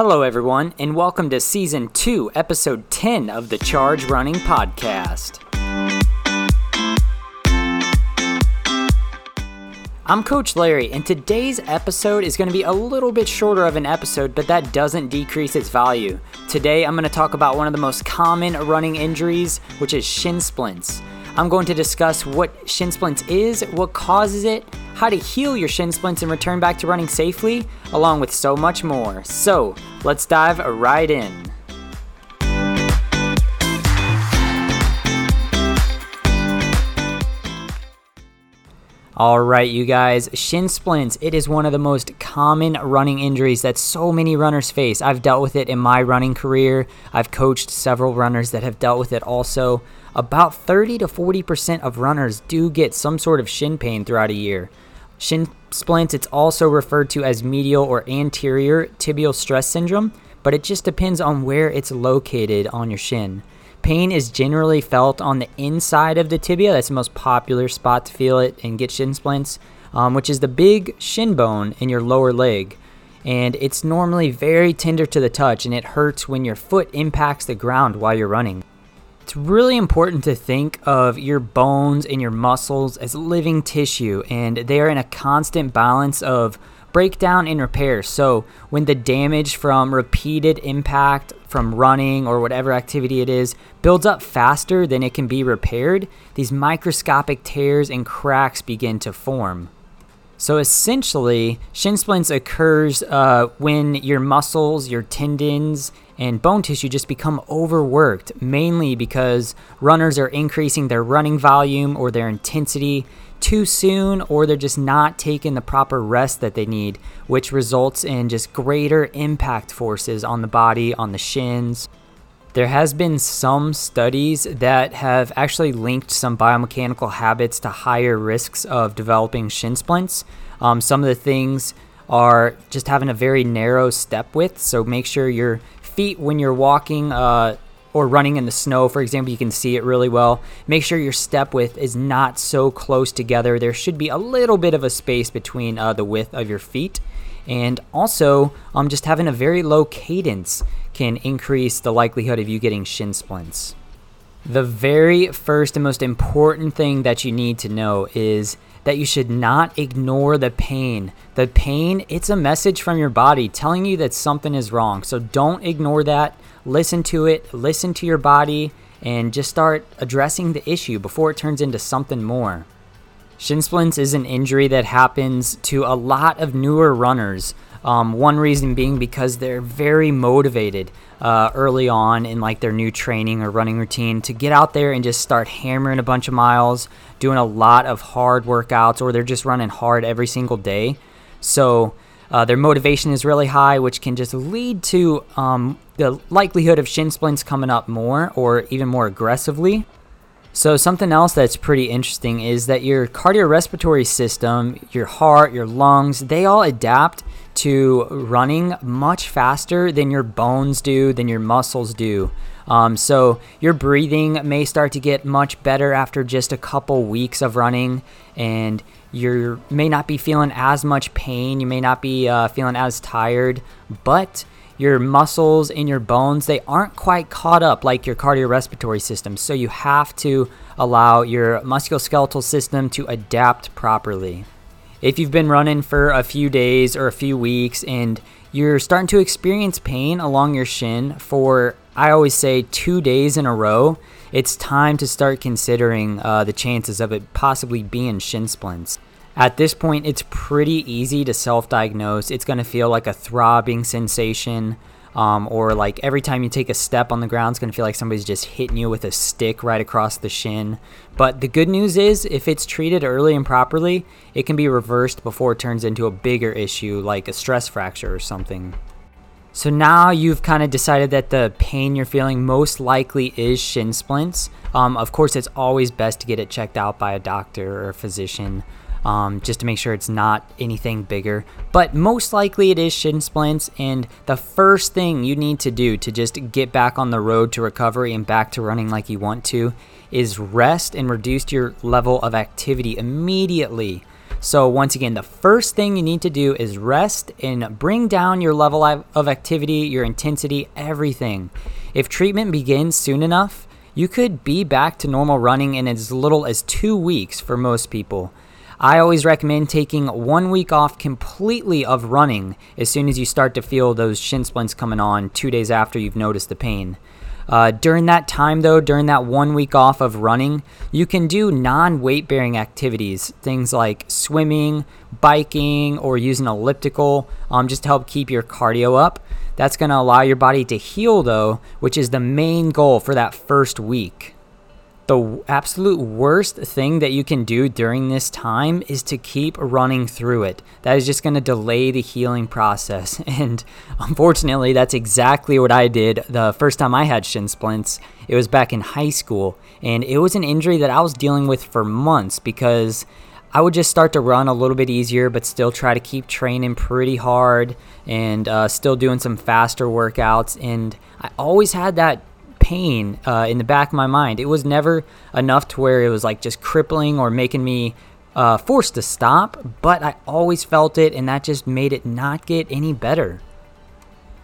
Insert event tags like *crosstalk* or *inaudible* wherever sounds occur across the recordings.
Hello, everyone, and welcome to Season 2, Episode 10 of the Charge Running Podcast. I'm Coach Larry, and today's episode is going to be a little bit shorter of an episode, but that doesn't decrease its value. Today, I'm going to talk about one of the most common running injuries, which is shin splints. I'm going to discuss what shin splints is, what causes it, how to heal your shin splints and return back to running safely, along with so much more. So, let's dive right in. All right, you guys, shin splints, it is one of the most common running injuries that so many runners face. I've dealt with it in my running career. I've coached several runners that have dealt with it also. About 30 to 40% of runners do get some sort of shin pain throughout a year. Shin splints, it's also referred to as medial or anterior tibial stress syndrome, but it just depends on where it's located on your shin. Pain is generally felt on the inside of the tibia. That's the most popular spot to feel it and get shin splints, um, which is the big shin bone in your lower leg. And it's normally very tender to the touch, and it hurts when your foot impacts the ground while you're running. It's really important to think of your bones and your muscles as living tissue, and they are in a constant balance of breakdown and repair. So, when the damage from repeated impact from running or whatever activity it is builds up faster than it can be repaired, these microscopic tears and cracks begin to form. So essentially, shin splints occurs uh, when your muscles, your tendons, and bone tissue just become overworked, mainly because runners are increasing their running volume or their intensity too soon, or they're just not taking the proper rest that they need, which results in just greater impact forces on the body, on the shins, there has been some studies that have actually linked some biomechanical habits to higher risks of developing shin splints. Um, some of the things are just having a very narrow step width, so make sure your feet when you're walking uh, or running in the snow, for example, you can see it really well. Make sure your step width is not so close together. There should be a little bit of a space between uh, the width of your feet. And also, um, just having a very low cadence can increase the likelihood of you getting shin splints. The very first and most important thing that you need to know is that you should not ignore the pain. The pain, it's a message from your body telling you that something is wrong. So don't ignore that. Listen to it, listen to your body, and just start addressing the issue before it turns into something more. Shin splints is an injury that happens to a lot of newer runners. Um, one reason being because they're very motivated uh, early on in like their new training or running routine to get out there and just start hammering a bunch of miles, doing a lot of hard workouts, or they're just running hard every single day. So uh, their motivation is really high, which can just lead to um, the likelihood of shin splints coming up more or even more aggressively. So, something else that's pretty interesting is that your cardiorespiratory system, your heart, your lungs, they all adapt to running much faster than your bones do, than your muscles do. Um, so, your breathing may start to get much better after just a couple weeks of running, and you may not be feeling as much pain, you may not be uh, feeling as tired, but your muscles and your bones they aren't quite caught up like your cardiorespiratory system. So you have to allow your musculoskeletal system to adapt properly. If you've been running for a few days or a few weeks and you're starting to experience pain along your shin for i always say two days in a row it's time to start considering uh, the chances of it possibly being shin splints at this point, it's pretty easy to self diagnose. It's going to feel like a throbbing sensation, um, or like every time you take a step on the ground, it's going to feel like somebody's just hitting you with a stick right across the shin. But the good news is, if it's treated early and properly, it can be reversed before it turns into a bigger issue like a stress fracture or something. So now you've kind of decided that the pain you're feeling most likely is shin splints. Um, of course, it's always best to get it checked out by a doctor or a physician um, just to make sure it's not anything bigger. But most likely it is shin splints, and the first thing you need to do to just get back on the road to recovery and back to running like you want to is rest and reduce your level of activity immediately. So, once again, the first thing you need to do is rest and bring down your level of activity, your intensity, everything. If treatment begins soon enough, you could be back to normal running in as little as two weeks for most people. I always recommend taking one week off completely of running as soon as you start to feel those shin splints coming on two days after you've noticed the pain. Uh, during that time, though, during that one week off of running, you can do non weight bearing activities, things like swimming, biking, or using elliptical um, just to help keep your cardio up. That's going to allow your body to heal, though, which is the main goal for that first week the absolute worst thing that you can do during this time is to keep running through it. That is just going to delay the healing process. *laughs* And unfortunately, that's exactly what I did the first time I had shin splints. It was back in high school, and it was an injury that I was dealing with for months because I would just start to run a little bit easier, but still try to keep training pretty hard and uh, still doing some faster workouts. And I always had that pain uh, in the back of my mind. It was never enough to where it was like just crippling or making me uh, forced to stop, but I always felt it, and that just made it not get any better.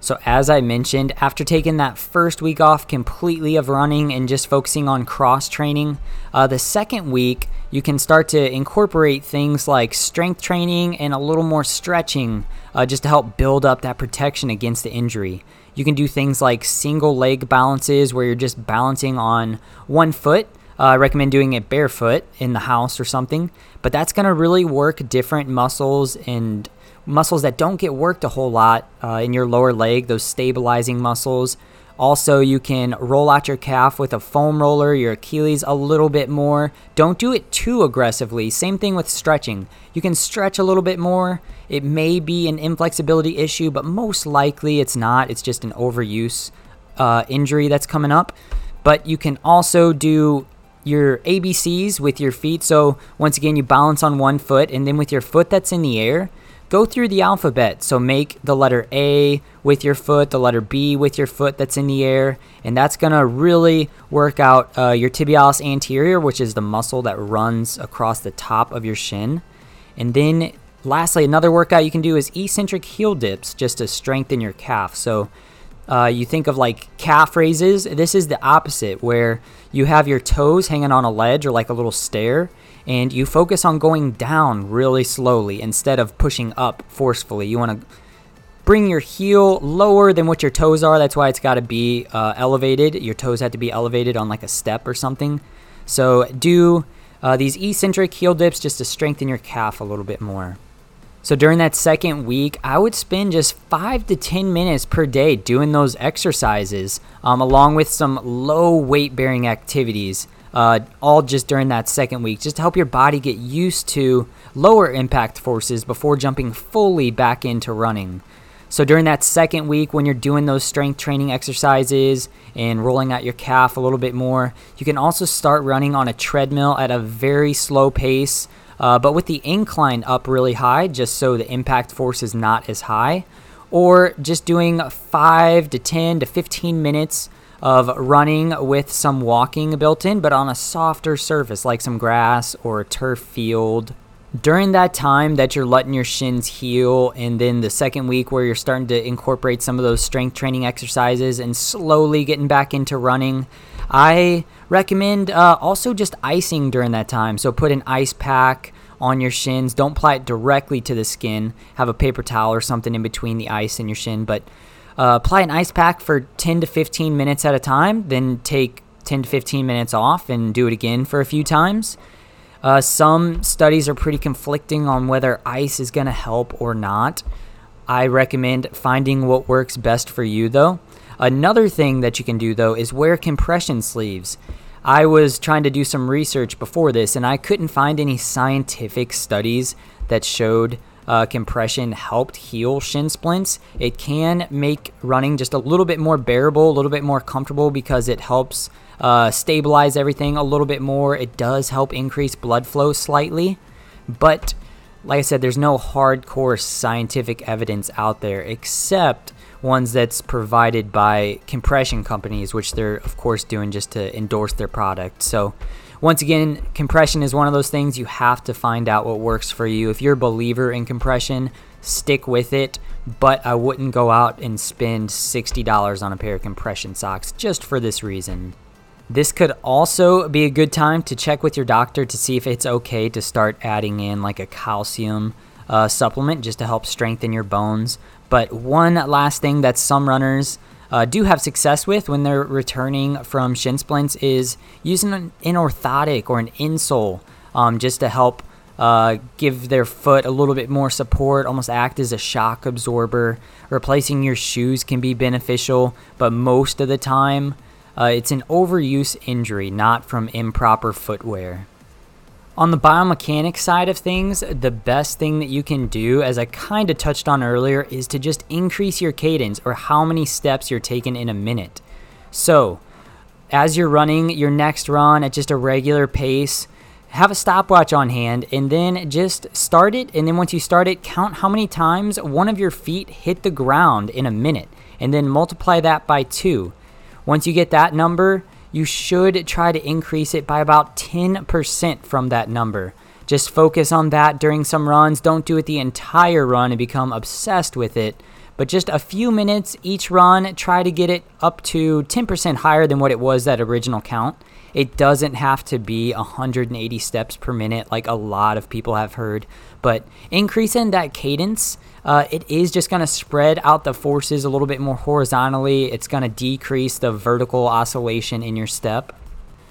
So, as I mentioned, after taking that first week off completely of running and just focusing on cross training, uh, the second week you can start to incorporate things like strength training and a little more stretching uh, just to help build up that protection against the injury. You can do things like single leg balances where you're just balancing on one foot. Uh, I recommend doing it barefoot in the house or something, but that's going to really work different muscles and muscles that don't get worked a whole lot uh, in your lower leg, those stabilizing muscles. Also, you can roll out your calf with a foam roller, your Achilles a little bit more. Don't do it too aggressively. Same thing with stretching. You can stretch a little bit more. It may be an inflexibility issue, but most likely it's not. It's just an overuse uh, injury that's coming up. But you can also do your ABCs with your feet. So, once again, you balance on one foot, and then with your foot that's in the air, go through the alphabet. So make the letter A with your foot, the letter B with your foot that's in the air, and that's to really work out uh, your tibialis anterior, which is the muscle that runs across the top of your shin. And then lastly, another workout you can do is eccentric heel dips just to strengthen your calf. So uh, you think of like calf raises. This is the opposite, where you have your toes hanging on a ledge or like a little stair, and you focus on going down really slowly instead of pushing up forcefully. You want to bring your heel lower than what your toes are. That's why it's got to be uh, elevated. Your toes have to be elevated on like a step or something. So do uh, these eccentric heel dips just to strengthen your calf a little bit more. So during that second week, I would spend just five to 10 minutes per day doing those exercises, um, along with some low weight bearing activities uh, all just during that second week, just to help your body get used to lower impact forces before jumping fully back into running. So during that second week, when you're doing those strength training exercises and rolling out your calf a little bit more, you can also start running on a treadmill at a very slow pace, uh, but with the incline up really high, just so the impact force is not as high. Or just doing 5 to 10 to 15 minutes of running with some walking built in, but on a softer surface like some grass or a turf field. During that time that you're letting your shins heal, and then the second week where you're starting to incorporate some of those strength training exercises and slowly getting back into running, I recommend uh, also just icing during that time. So put an ice pack on your shins. Don't apply it directly to the skin. Have a paper towel or something in between the ice and your shin, but uh, apply an ice pack for 10 to 15 minutes at a time, then take 10 to 15 minutes off and do it again for a few times. Uh, some studies are pretty conflicting on whether ice is going to help or not. I recommend finding what works best for you, though. Another thing that you can do, though, is wear compression sleeves. I was trying to do some research before this, and I couldn't find any scientific studies that showed uh, compression helped heal shin splints. It can make running just a little bit more bearable, a little bit more comfortable because it helps uh, stabilize everything a little bit more. It does help increase blood flow slightly, but like I said, there's no hardcore scientific evidence out there except ones that's provided by compression companies, which they're, of course, doing just to endorse their product. So, once again, compression is one of those things you have to find out what works for you. If you're a believer in compression, stick with it, but I wouldn't go out and spend $60 on a pair of compression socks just for this reason. This could also be a good time to check with your doctor to see if it's okay to start adding in like a calcium uh, supplement just to help strengthen your bones. But one last thing that some runners uh, do have success with when they're returning from shin splints is using an, an orthotic or an insole um, just to help uh, give their foot a little bit more support, almost act as a shock absorber. Replacing your shoes can be beneficial, but most of the time, uh, it's an overuse injury, not from improper footwear. On the biomechanics side of things, the best thing that you can do, as I kind of touched on earlier, is to just increase your cadence or how many steps you're taking in a minute. So, as you're running your next run at just a regular pace, have a stopwatch on hand and then just start it. And then once you start it, count how many times one of your feet hit the ground in a minute and then multiply that by two. Once you get that number, you should try to increase it by about 10% from that number. Just focus on that during some runs. Don't do it the entire run and become obsessed with it. But just a few minutes each run, try to get it up to 10% higher than what it was that original count. It doesn't have to be 180 steps per minute like a lot of people have heard, but increasing that cadence uh, it is just going to spread out the forces a little bit more horizontally. It's going to decrease the vertical oscillation in your step.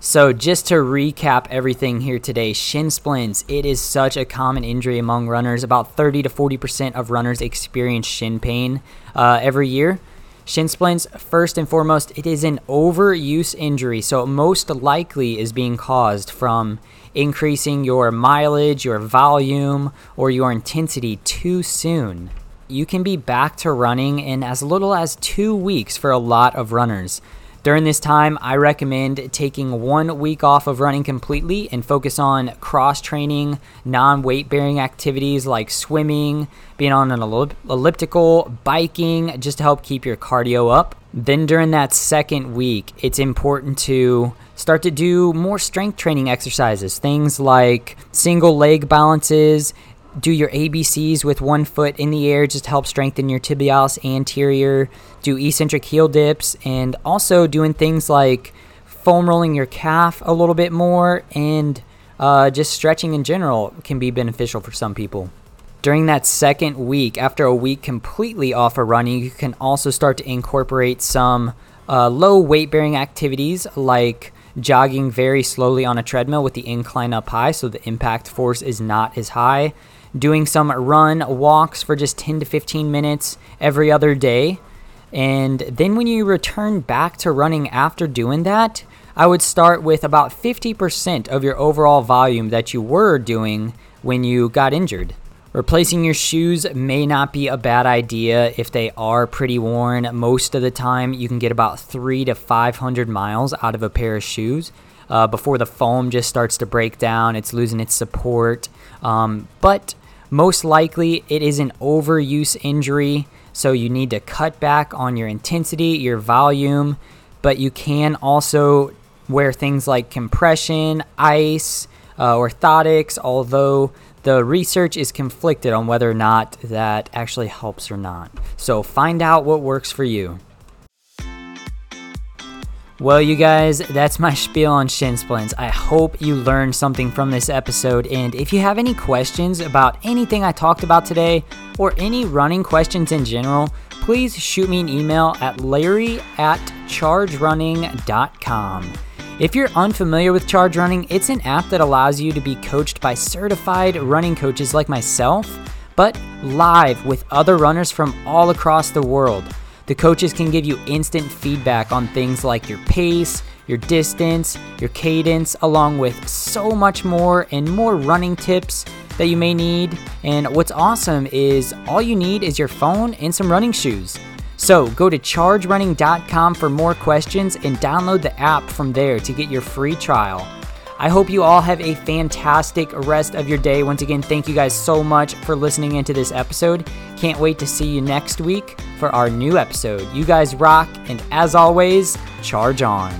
So, just to recap everything here today, shin splints, it is such a common injury among runners. About 30 to 40% of runners experience shin pain uh, every year. Shin splints, first and foremost, it is an overuse injury, so it most likely is being caused from increasing your mileage, your volume, or your intensity too soon. You can be back to running in as little as two weeks for a lot of runners. During this time, I recommend taking one week off of running completely and focus on cross training, non weight bearing activities like swimming, being on an elliptical, biking, just to help keep your cardio up. Then, during that second week, it's important to start to do more strength training exercises, things like single leg balances, do your ABCs with one foot in the air just to help strengthen your tibialis anterior, do eccentric heel dips, and also doing things like foam rolling your calf a little bit more and uh, just stretching in general can be beneficial for some people. During that second week, after a week completely off of running, you can also start to incorporate some uh, low weight bearing activities like jogging very slowly on a treadmill with the incline up high so the impact force is not as high doing some run walks for just 10 to 15 minutes every other day. And then when you return back to running after doing that, I would start with about 50% of your overall volume that you were doing when you got injured. Replacing your shoes may not be a bad idea if they are pretty worn. Most of the time, you can get about three to 500 miles out of a pair of shoes uh, before the foam just starts to break down. It's losing its support. Um, but most likely, it is an overuse injury, so you need to cut back on your intensity, your volume, but you can also wear things like compression, ice, uh, orthotics, although the research is conflicted on whether or not that actually helps or not. So find out what works for you. Well, you guys, that's my spiel on shin splints. I hope you learned something from this episode. And if you have any questions about anything I talked about today or any running questions in general, please shoot me an email at larry at chargerunning.com. If you're unfamiliar with Charge Running, it's an app that allows you to be coached by certified running coaches like myself, but live with other runners from all across the world. The coaches can give you instant feedback on things like your pace, your distance, your cadence, along with so much more and more running tips that you may need. And what's awesome is all you need is your phone and some running shoes. So go to chargerunning.com for more questions and download the app from there to get your free trial. I hope you all have a fantastic rest of your day. Once again, thank you guys so much for listening into this episode. Can't wait to see you next week for our new episode. You guys rock, and as always, charge on.